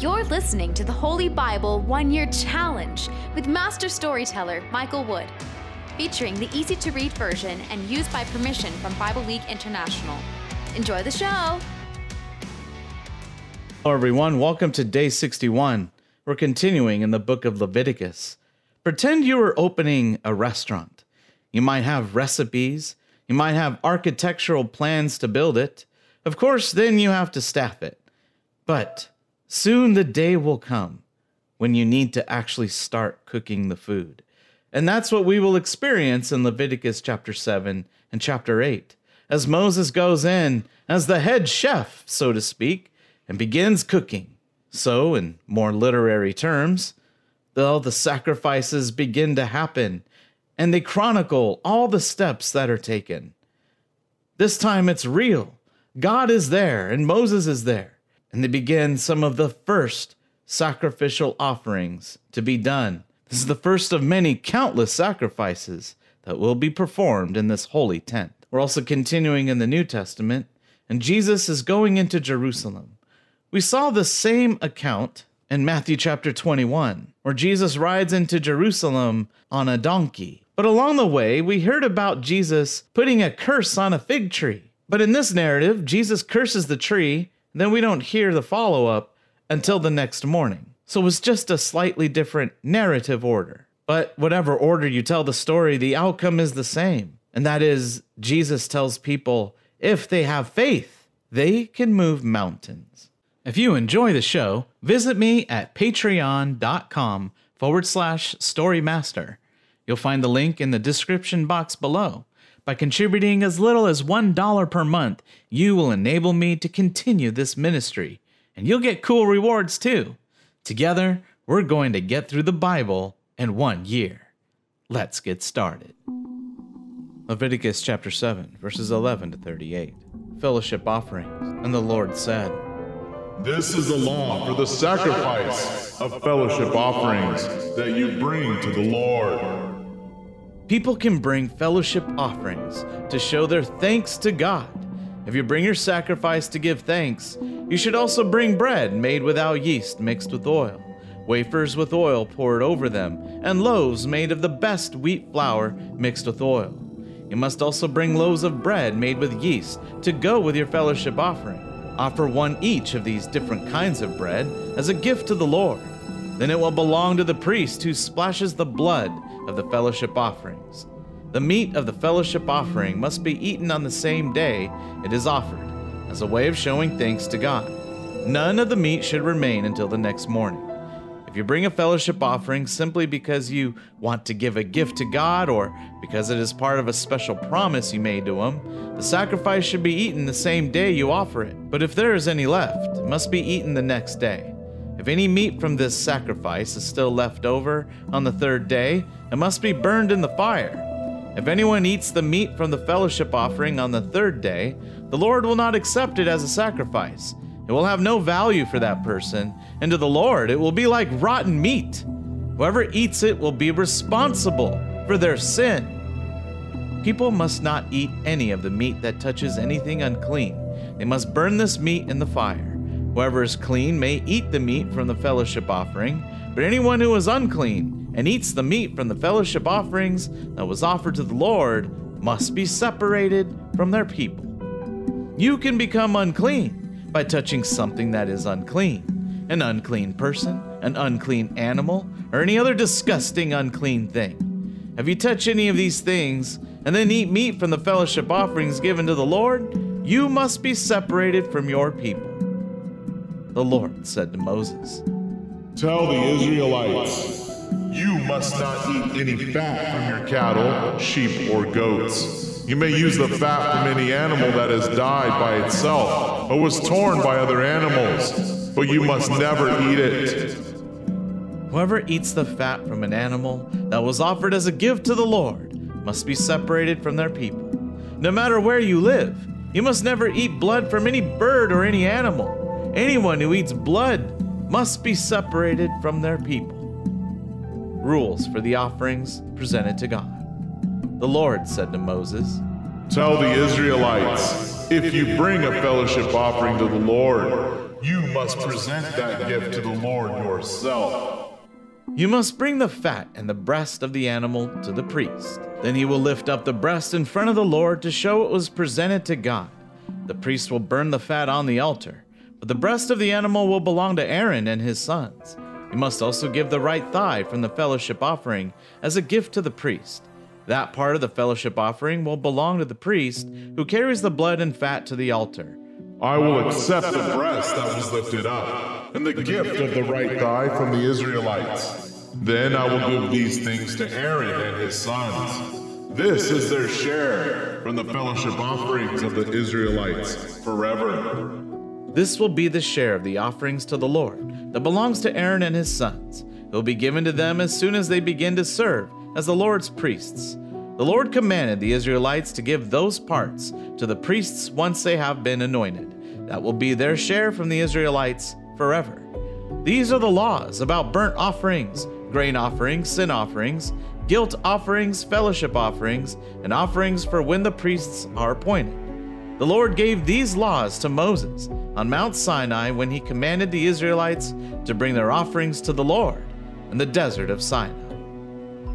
You're listening to the Holy Bible One Year Challenge with Master Storyteller Michael Wood, featuring the easy to read version and used by permission from Bible League International. Enjoy the show! Hello, everyone. Welcome to day 61. We're continuing in the book of Leviticus. Pretend you are opening a restaurant. You might have recipes, you might have architectural plans to build it. Of course, then you have to staff it. But soon the day will come when you need to actually start cooking the food. And that's what we will experience in Leviticus chapter 7 and chapter 8. As Moses goes in as the head chef, so to speak, and begins cooking. So, in more literary terms, all the sacrifices begin to happen and they chronicle all the steps that are taken. This time it's real. God is there and Moses is there and they begin some of the first sacrificial offerings to be done. This is the first of many countless sacrifices that will be performed in this holy tent. We're also continuing in the New Testament, and Jesus is going into Jerusalem. We saw the same account in Matthew chapter 21, where Jesus rides into Jerusalem on a donkey. But along the way, we heard about Jesus putting a curse on a fig tree. But in this narrative, Jesus curses the tree then we don't hear the follow up until the next morning. So it's just a slightly different narrative order. But whatever order you tell the story, the outcome is the same. And that is, Jesus tells people if they have faith, they can move mountains. If you enjoy the show, visit me at patreon.com forward slash storymaster. You'll find the link in the description box below. By contributing as little as $1 per month, you will enable me to continue this ministry, and you'll get cool rewards too. Together, we're going to get through the Bible in one year. Let's get started. Leviticus chapter 7, verses 11 to 38. Fellowship offerings. And the Lord said, This is the law for the sacrifice of fellowship offerings that you bring to the Lord. People can bring fellowship offerings to show their thanks to God. If you bring your sacrifice to give thanks, you should also bring bread made without yeast mixed with oil, wafers with oil poured over them, and loaves made of the best wheat flour mixed with oil. You must also bring loaves of bread made with yeast to go with your fellowship offering. Offer one each of these different kinds of bread as a gift to the Lord. Then it will belong to the priest who splashes the blood of the fellowship offerings. The meat of the fellowship offering must be eaten on the same day it is offered, as a way of showing thanks to God. None of the meat should remain until the next morning. If you bring a fellowship offering simply because you want to give a gift to God or because it is part of a special promise you made to Him, the sacrifice should be eaten the same day you offer it. But if there is any left, it must be eaten the next day. If any meat from this sacrifice is still left over on the third day, it must be burned in the fire. If anyone eats the meat from the fellowship offering on the third day, the Lord will not accept it as a sacrifice. It will have no value for that person, and to the Lord it will be like rotten meat. Whoever eats it will be responsible for their sin. People must not eat any of the meat that touches anything unclean. They must burn this meat in the fire. Whoever is clean may eat the meat from the fellowship offering, but anyone who is unclean and eats the meat from the fellowship offerings that was offered to the Lord must be separated from their people. You can become unclean by touching something that is unclean an unclean person, an unclean animal, or any other disgusting unclean thing. If you touch any of these things and then eat meat from the fellowship offerings given to the Lord, you must be separated from your people. The Lord said to Moses, Tell the Israelites, you must not eat any fat from your cattle, sheep, or goats. You may use the fat from any animal that has died by itself or was torn by other animals, but you must never eat it. Whoever eats the fat from an animal that was offered as a gift to the Lord must be separated from their people. No matter where you live, you must never eat blood from any bird or any animal. Anyone who eats blood must be separated from their people. Rules for the offerings presented to God. The Lord said to Moses, Tell the Israelites, if you bring a fellowship offering to the Lord, you must present that gift to the Lord yourself. You must bring the fat and the breast of the animal to the priest. Then he will lift up the breast in front of the Lord to show it was presented to God. The priest will burn the fat on the altar, but the breast of the animal will belong to Aaron and his sons. He must also give the right thigh from the fellowship offering as a gift to the priest. That part of the fellowship offering will belong to the priest who carries the blood and fat to the altar. I will accept the breast that was lifted up, and the gift of the right thigh from the Israelites. Then I will give these things to Aaron and his sons. This is their share from the fellowship offerings of the Israelites forever. This will be the share of the offerings to the Lord that belongs to Aaron and his sons. It will be given to them as soon as they begin to serve as the Lord's priests. The Lord commanded the Israelites to give those parts to the priests once they have been anointed. That will be their share from the Israelites forever. These are the laws about burnt offerings, grain offerings, sin offerings, guilt offerings, fellowship offerings, and offerings for when the priests are appointed. The Lord gave these laws to Moses on Mount Sinai when he commanded the Israelites to bring their offerings to the Lord in the desert of Sinai.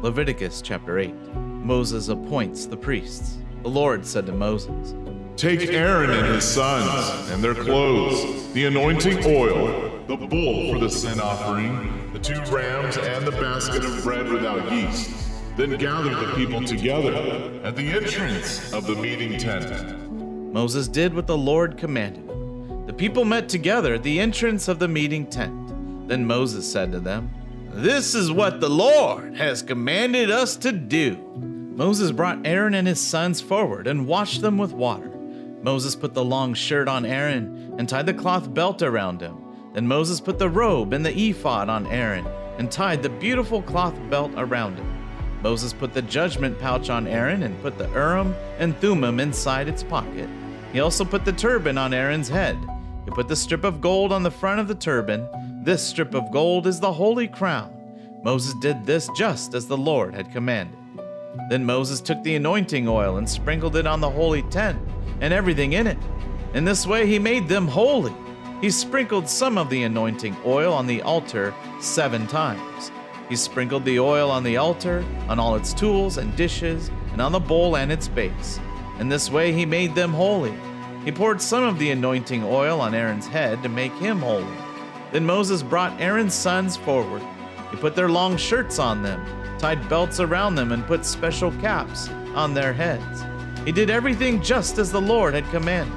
Leviticus chapter 8. Moses appoints the priests. The Lord said to Moses, Take Aaron and his sons, and their clothes, the anointing oil, the bull for the sin offering, the two rams, and the basket of bread without yeast. Then gather the people together at the entrance of the meeting tent. Moses did what the Lord commanded him. The people met together at the entrance of the meeting tent. Then Moses said to them, This is what the Lord has commanded us to do. Moses brought Aaron and his sons forward and washed them with water. Moses put the long shirt on Aaron and tied the cloth belt around him. Then Moses put the robe and the ephod on Aaron and tied the beautiful cloth belt around him. Moses put the judgment pouch on Aaron and put the Urim and Thummim inside its pocket. He also put the turban on Aaron's head. He put the strip of gold on the front of the turban. This strip of gold is the holy crown. Moses did this just as the Lord had commanded. Then Moses took the anointing oil and sprinkled it on the holy tent and everything in it. In this way, he made them holy. He sprinkled some of the anointing oil on the altar seven times. He sprinkled the oil on the altar, on all its tools and dishes, and on the bowl and its base. In this way, he made them holy. He poured some of the anointing oil on Aaron's head to make him holy. Then Moses brought Aaron's sons forward. He put their long shirts on them tied belts around them, and put special caps on their heads. He did everything just as the Lord had commanded.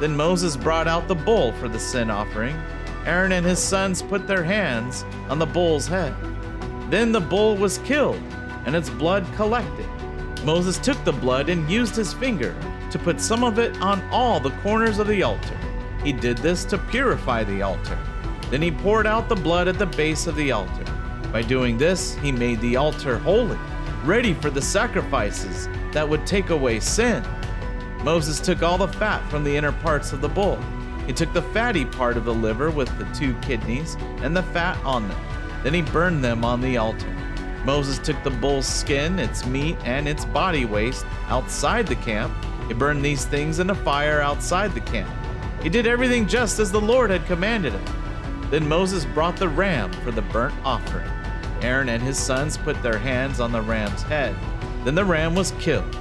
Then Moses brought out the bull for the sin offering. Aaron and his sons put their hands on the bull's head. Then the bull was killed, and its blood collected. Moses took the blood and used his finger to put some of it on all the corners of the altar. He did this to purify the altar. Then he poured out the blood at the base of the altar. By doing this, he made the altar holy, ready for the sacrifices that would take away sin. Moses took all the fat from the inner parts of the bull. He took the fatty part of the liver with the two kidneys and the fat on them. Then he burned them on the altar. Moses took the bull's skin, its meat, and its body waste outside the camp. He burned these things in a fire outside the camp. He did everything just as the Lord had commanded him. Then Moses brought the ram for the burnt offering. Aaron and his sons put their hands on the ram's head. Then the ram was killed.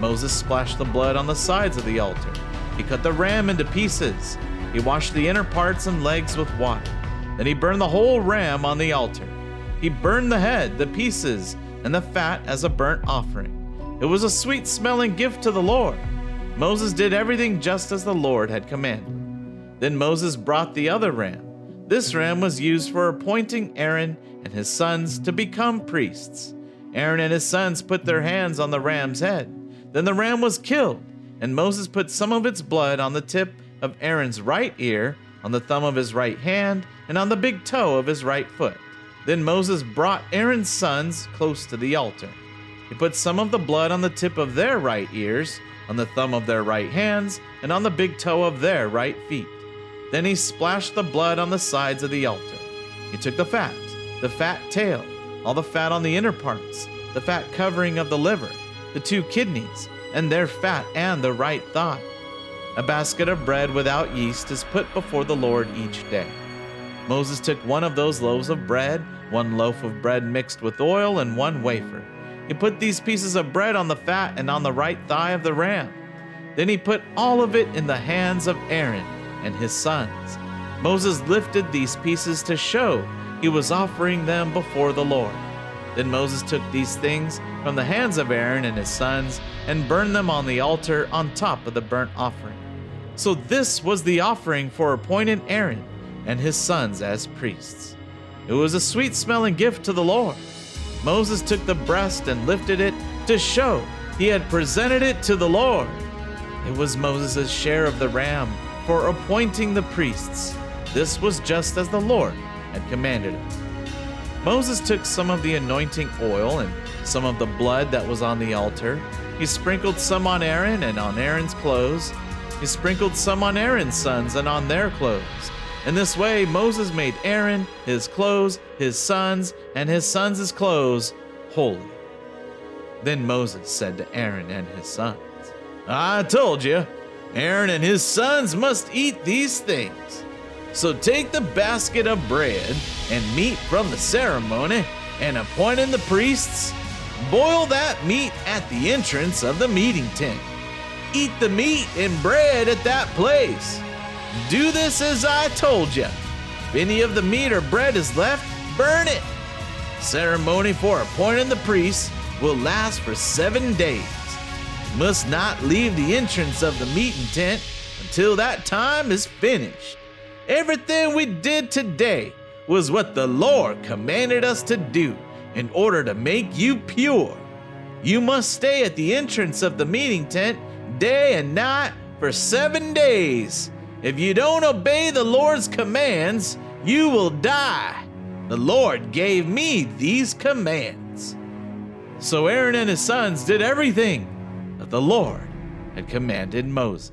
Moses splashed the blood on the sides of the altar. He cut the ram into pieces. He washed the inner parts and legs with water. Then he burned the whole ram on the altar. He burned the head, the pieces, and the fat as a burnt offering. It was a sweet smelling gift to the Lord. Moses did everything just as the Lord had commanded. Then Moses brought the other ram. This ram was used for appointing Aaron and his sons to become priests. Aaron and his sons put their hands on the ram's head. Then the ram was killed, and Moses put some of its blood on the tip of Aaron's right ear, on the thumb of his right hand, and on the big toe of his right foot. Then Moses brought Aaron's sons close to the altar. He put some of the blood on the tip of their right ears, on the thumb of their right hands, and on the big toe of their right feet. Then he splashed the blood on the sides of the altar. He took the fat the fat tail, all the fat on the inner parts, the fat covering of the liver, the two kidneys, and their fat and the right thigh. A basket of bread without yeast is put before the Lord each day. Moses took one of those loaves of bread, one loaf of bread mixed with oil, and one wafer. He put these pieces of bread on the fat and on the right thigh of the ram. Then he put all of it in the hands of Aaron and his sons. Moses lifted these pieces to show he was offering them before the Lord. Then Moses took these things from the hands of Aaron and his sons and burned them on the altar on top of the burnt offering. So this was the offering for appointed Aaron and his sons as priests. It was a sweet smelling gift to the Lord. Moses took the breast and lifted it to show he had presented it to the Lord. It was Moses' share of the ram for appointing the priests. This was just as the Lord had commanded. Moses took some of the anointing oil and some of the blood that was on the altar. He sprinkled some on Aaron and on Aaron's clothes. He sprinkled some on Aaron's sons and on their clothes. In this way, Moses made Aaron, his clothes, his sons, and his sons' clothes holy. Then Moses said to Aaron and his sons, I told you, Aaron and his sons must eat these things. So take the basket of bread and meat from the ceremony and appointing the priests, boil that meat at the entrance of the meeting tent. Eat the meat and bread at that place. Do this as I told you. If any of the meat or bread is left, burn it. Ceremony for appointing the priests will last for seven days. Must not leave the entrance of the meeting tent until that time is finished. Everything we did today was what the Lord commanded us to do in order to make you pure. You must stay at the entrance of the meeting tent day and night for seven days. If you don't obey the Lord's commands, you will die. The Lord gave me these commands. So Aaron and his sons did everything that the Lord had commanded Moses.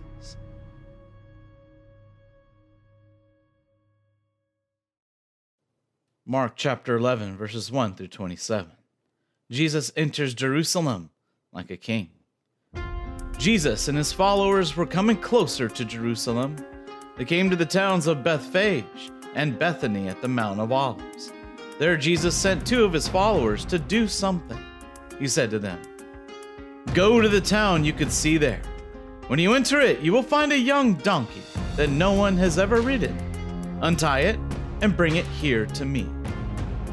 Mark chapter 11, verses 1 through 27. Jesus enters Jerusalem like a king. Jesus and his followers were coming closer to Jerusalem. They came to the towns of Bethphage and Bethany at the Mount of Olives. There, Jesus sent two of his followers to do something. He said to them, Go to the town you can see there. When you enter it, you will find a young donkey that no one has ever ridden. Untie it and bring it here to me.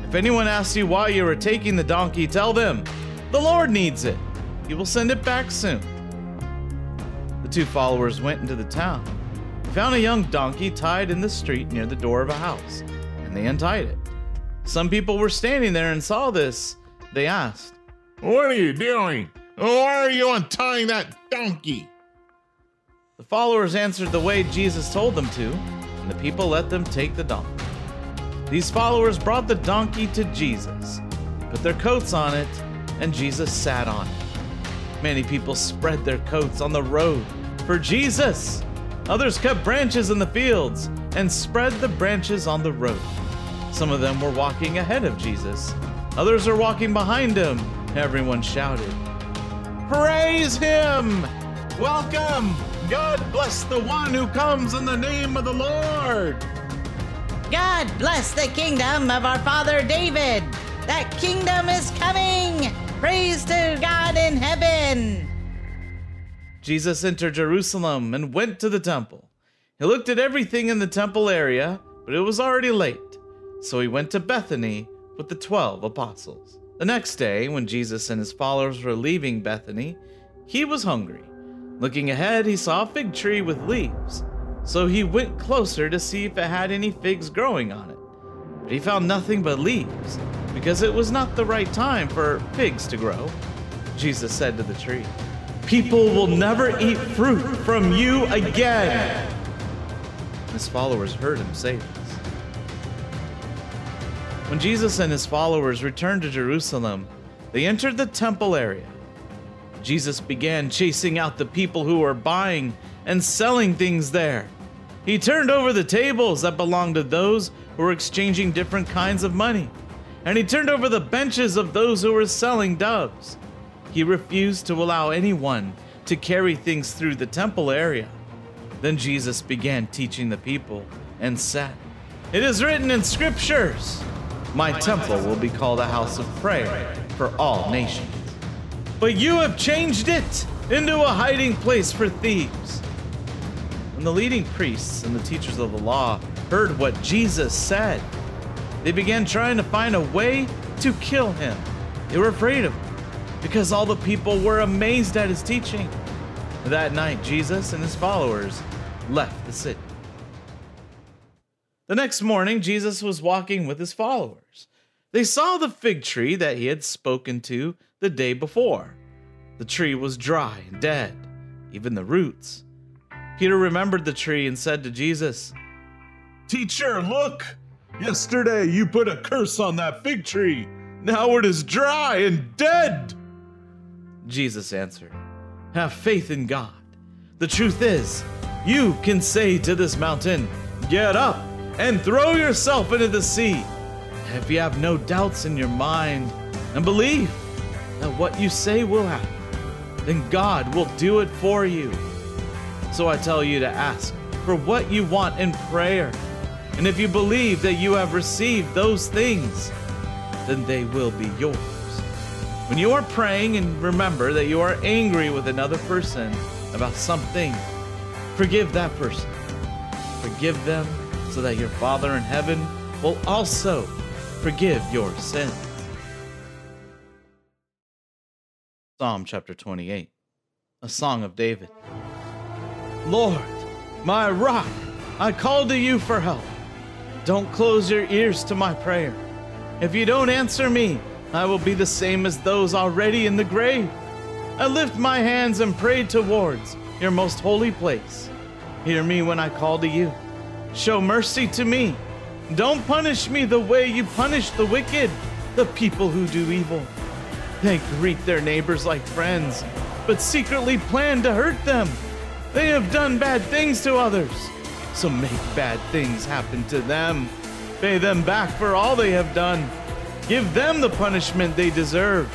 If anyone asks you why you are taking the donkey, tell them, The Lord needs it. He will send it back soon. The two followers went into the town. They found a young donkey tied in the street near the door of a house, and they untied it. Some people were standing there and saw this. They asked, What are you doing? Why are you untying that donkey? The followers answered the way Jesus told them to, and the people let them take the donkey. These followers brought the donkey to Jesus, put their coats on it, and Jesus sat on it. Many people spread their coats on the road for Jesus. Others cut branches in the fields and spread the branches on the road. Some of them were walking ahead of Jesus, others are walking behind him. Everyone shouted, Praise him! Welcome! God bless the one who comes in the name of the Lord! God bless the kingdom of our father David. That kingdom is coming. Praise to God in heaven. Jesus entered Jerusalem and went to the temple. He looked at everything in the temple area, but it was already late. So he went to Bethany with the twelve apostles. The next day, when Jesus and his followers were leaving Bethany, he was hungry. Looking ahead, he saw a fig tree with leaves. So he went closer to see if it had any figs growing on it. But he found nothing but leaves, because it was not the right time for figs to grow. Jesus said to the tree, People will never eat fruit from you again. His followers heard him say this. When Jesus and his followers returned to Jerusalem, they entered the temple area. Jesus began chasing out the people who were buying and selling things there. He turned over the tables that belonged to those who were exchanging different kinds of money, and he turned over the benches of those who were selling doves. He refused to allow anyone to carry things through the temple area. Then Jesus began teaching the people and said, It is written in scriptures, My temple will be called a house of prayer for all nations. But you have changed it into a hiding place for thieves. When the leading priests and the teachers of the law heard what Jesus said, they began trying to find a way to kill him. They were afraid of him because all the people were amazed at his teaching. That night, Jesus and his followers left the city. The next morning, Jesus was walking with his followers. They saw the fig tree that he had spoken to the day before. The tree was dry and dead, even the roots. Peter remembered the tree and said to Jesus, Teacher, look! Yesterday you put a curse on that fig tree. Now it is dry and dead. Jesus answered, Have faith in God. The truth is, you can say to this mountain, Get up and throw yourself into the sea. If you have no doubts in your mind and believe that what you say will happen, then God will do it for you. So I tell you to ask for what you want in prayer. And if you believe that you have received those things, then they will be yours. When you are praying and remember that you are angry with another person about something, forgive that person. Forgive them so that your Father in heaven will also forgive your sins. Psalm chapter 28, a song of David. Lord, my rock, I call to you for help. Don't close your ears to my prayer. If you don't answer me, I will be the same as those already in the grave. I lift my hands and pray towards your most holy place. Hear me when I call to you. Show mercy to me. Don't punish me the way you punish the wicked, the people who do evil. They greet their neighbors like friends, but secretly plan to hurt them. They have done bad things to others, so make bad things happen to them. Pay them back for all they have done. Give them the punishment they deserve.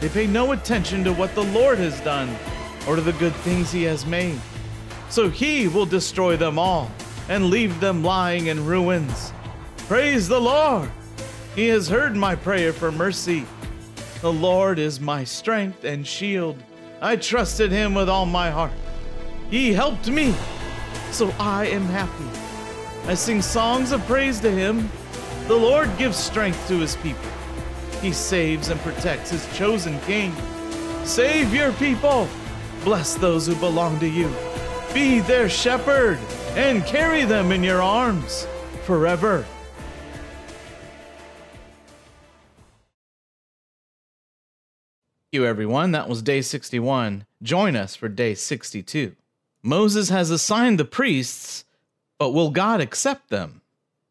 They pay no attention to what the Lord has done or to the good things he has made. So he will destroy them all and leave them lying in ruins. Praise the Lord! He has heard my prayer for mercy. The Lord is my strength and shield. I trusted him with all my heart. He helped me, so I am happy. I sing songs of praise to him. The Lord gives strength to his people. He saves and protects his chosen king. Save your people. Bless those who belong to you. Be their shepherd and carry them in your arms forever. Thank you, everyone. That was day 61. Join us for day 62. Moses has assigned the priests, but will God accept them?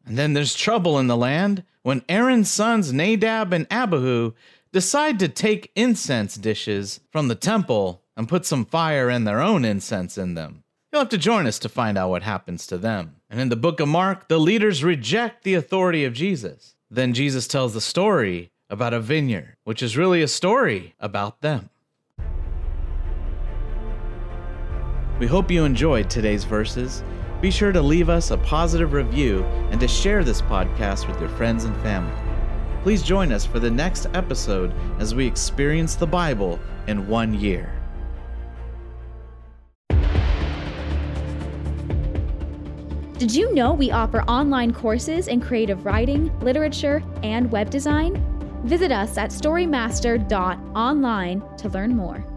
And then there's trouble in the land when Aaron's sons Nadab and Abihu decide to take incense dishes from the temple and put some fire and their own incense in them. You'll have to join us to find out what happens to them. And in the book of Mark, the leaders reject the authority of Jesus. Then Jesus tells the story about a vineyard, which is really a story about them. We hope you enjoyed today's verses. Be sure to leave us a positive review and to share this podcast with your friends and family. Please join us for the next episode as we experience the Bible in one year. Did you know we offer online courses in creative writing, literature, and web design? Visit us at storymaster.online to learn more.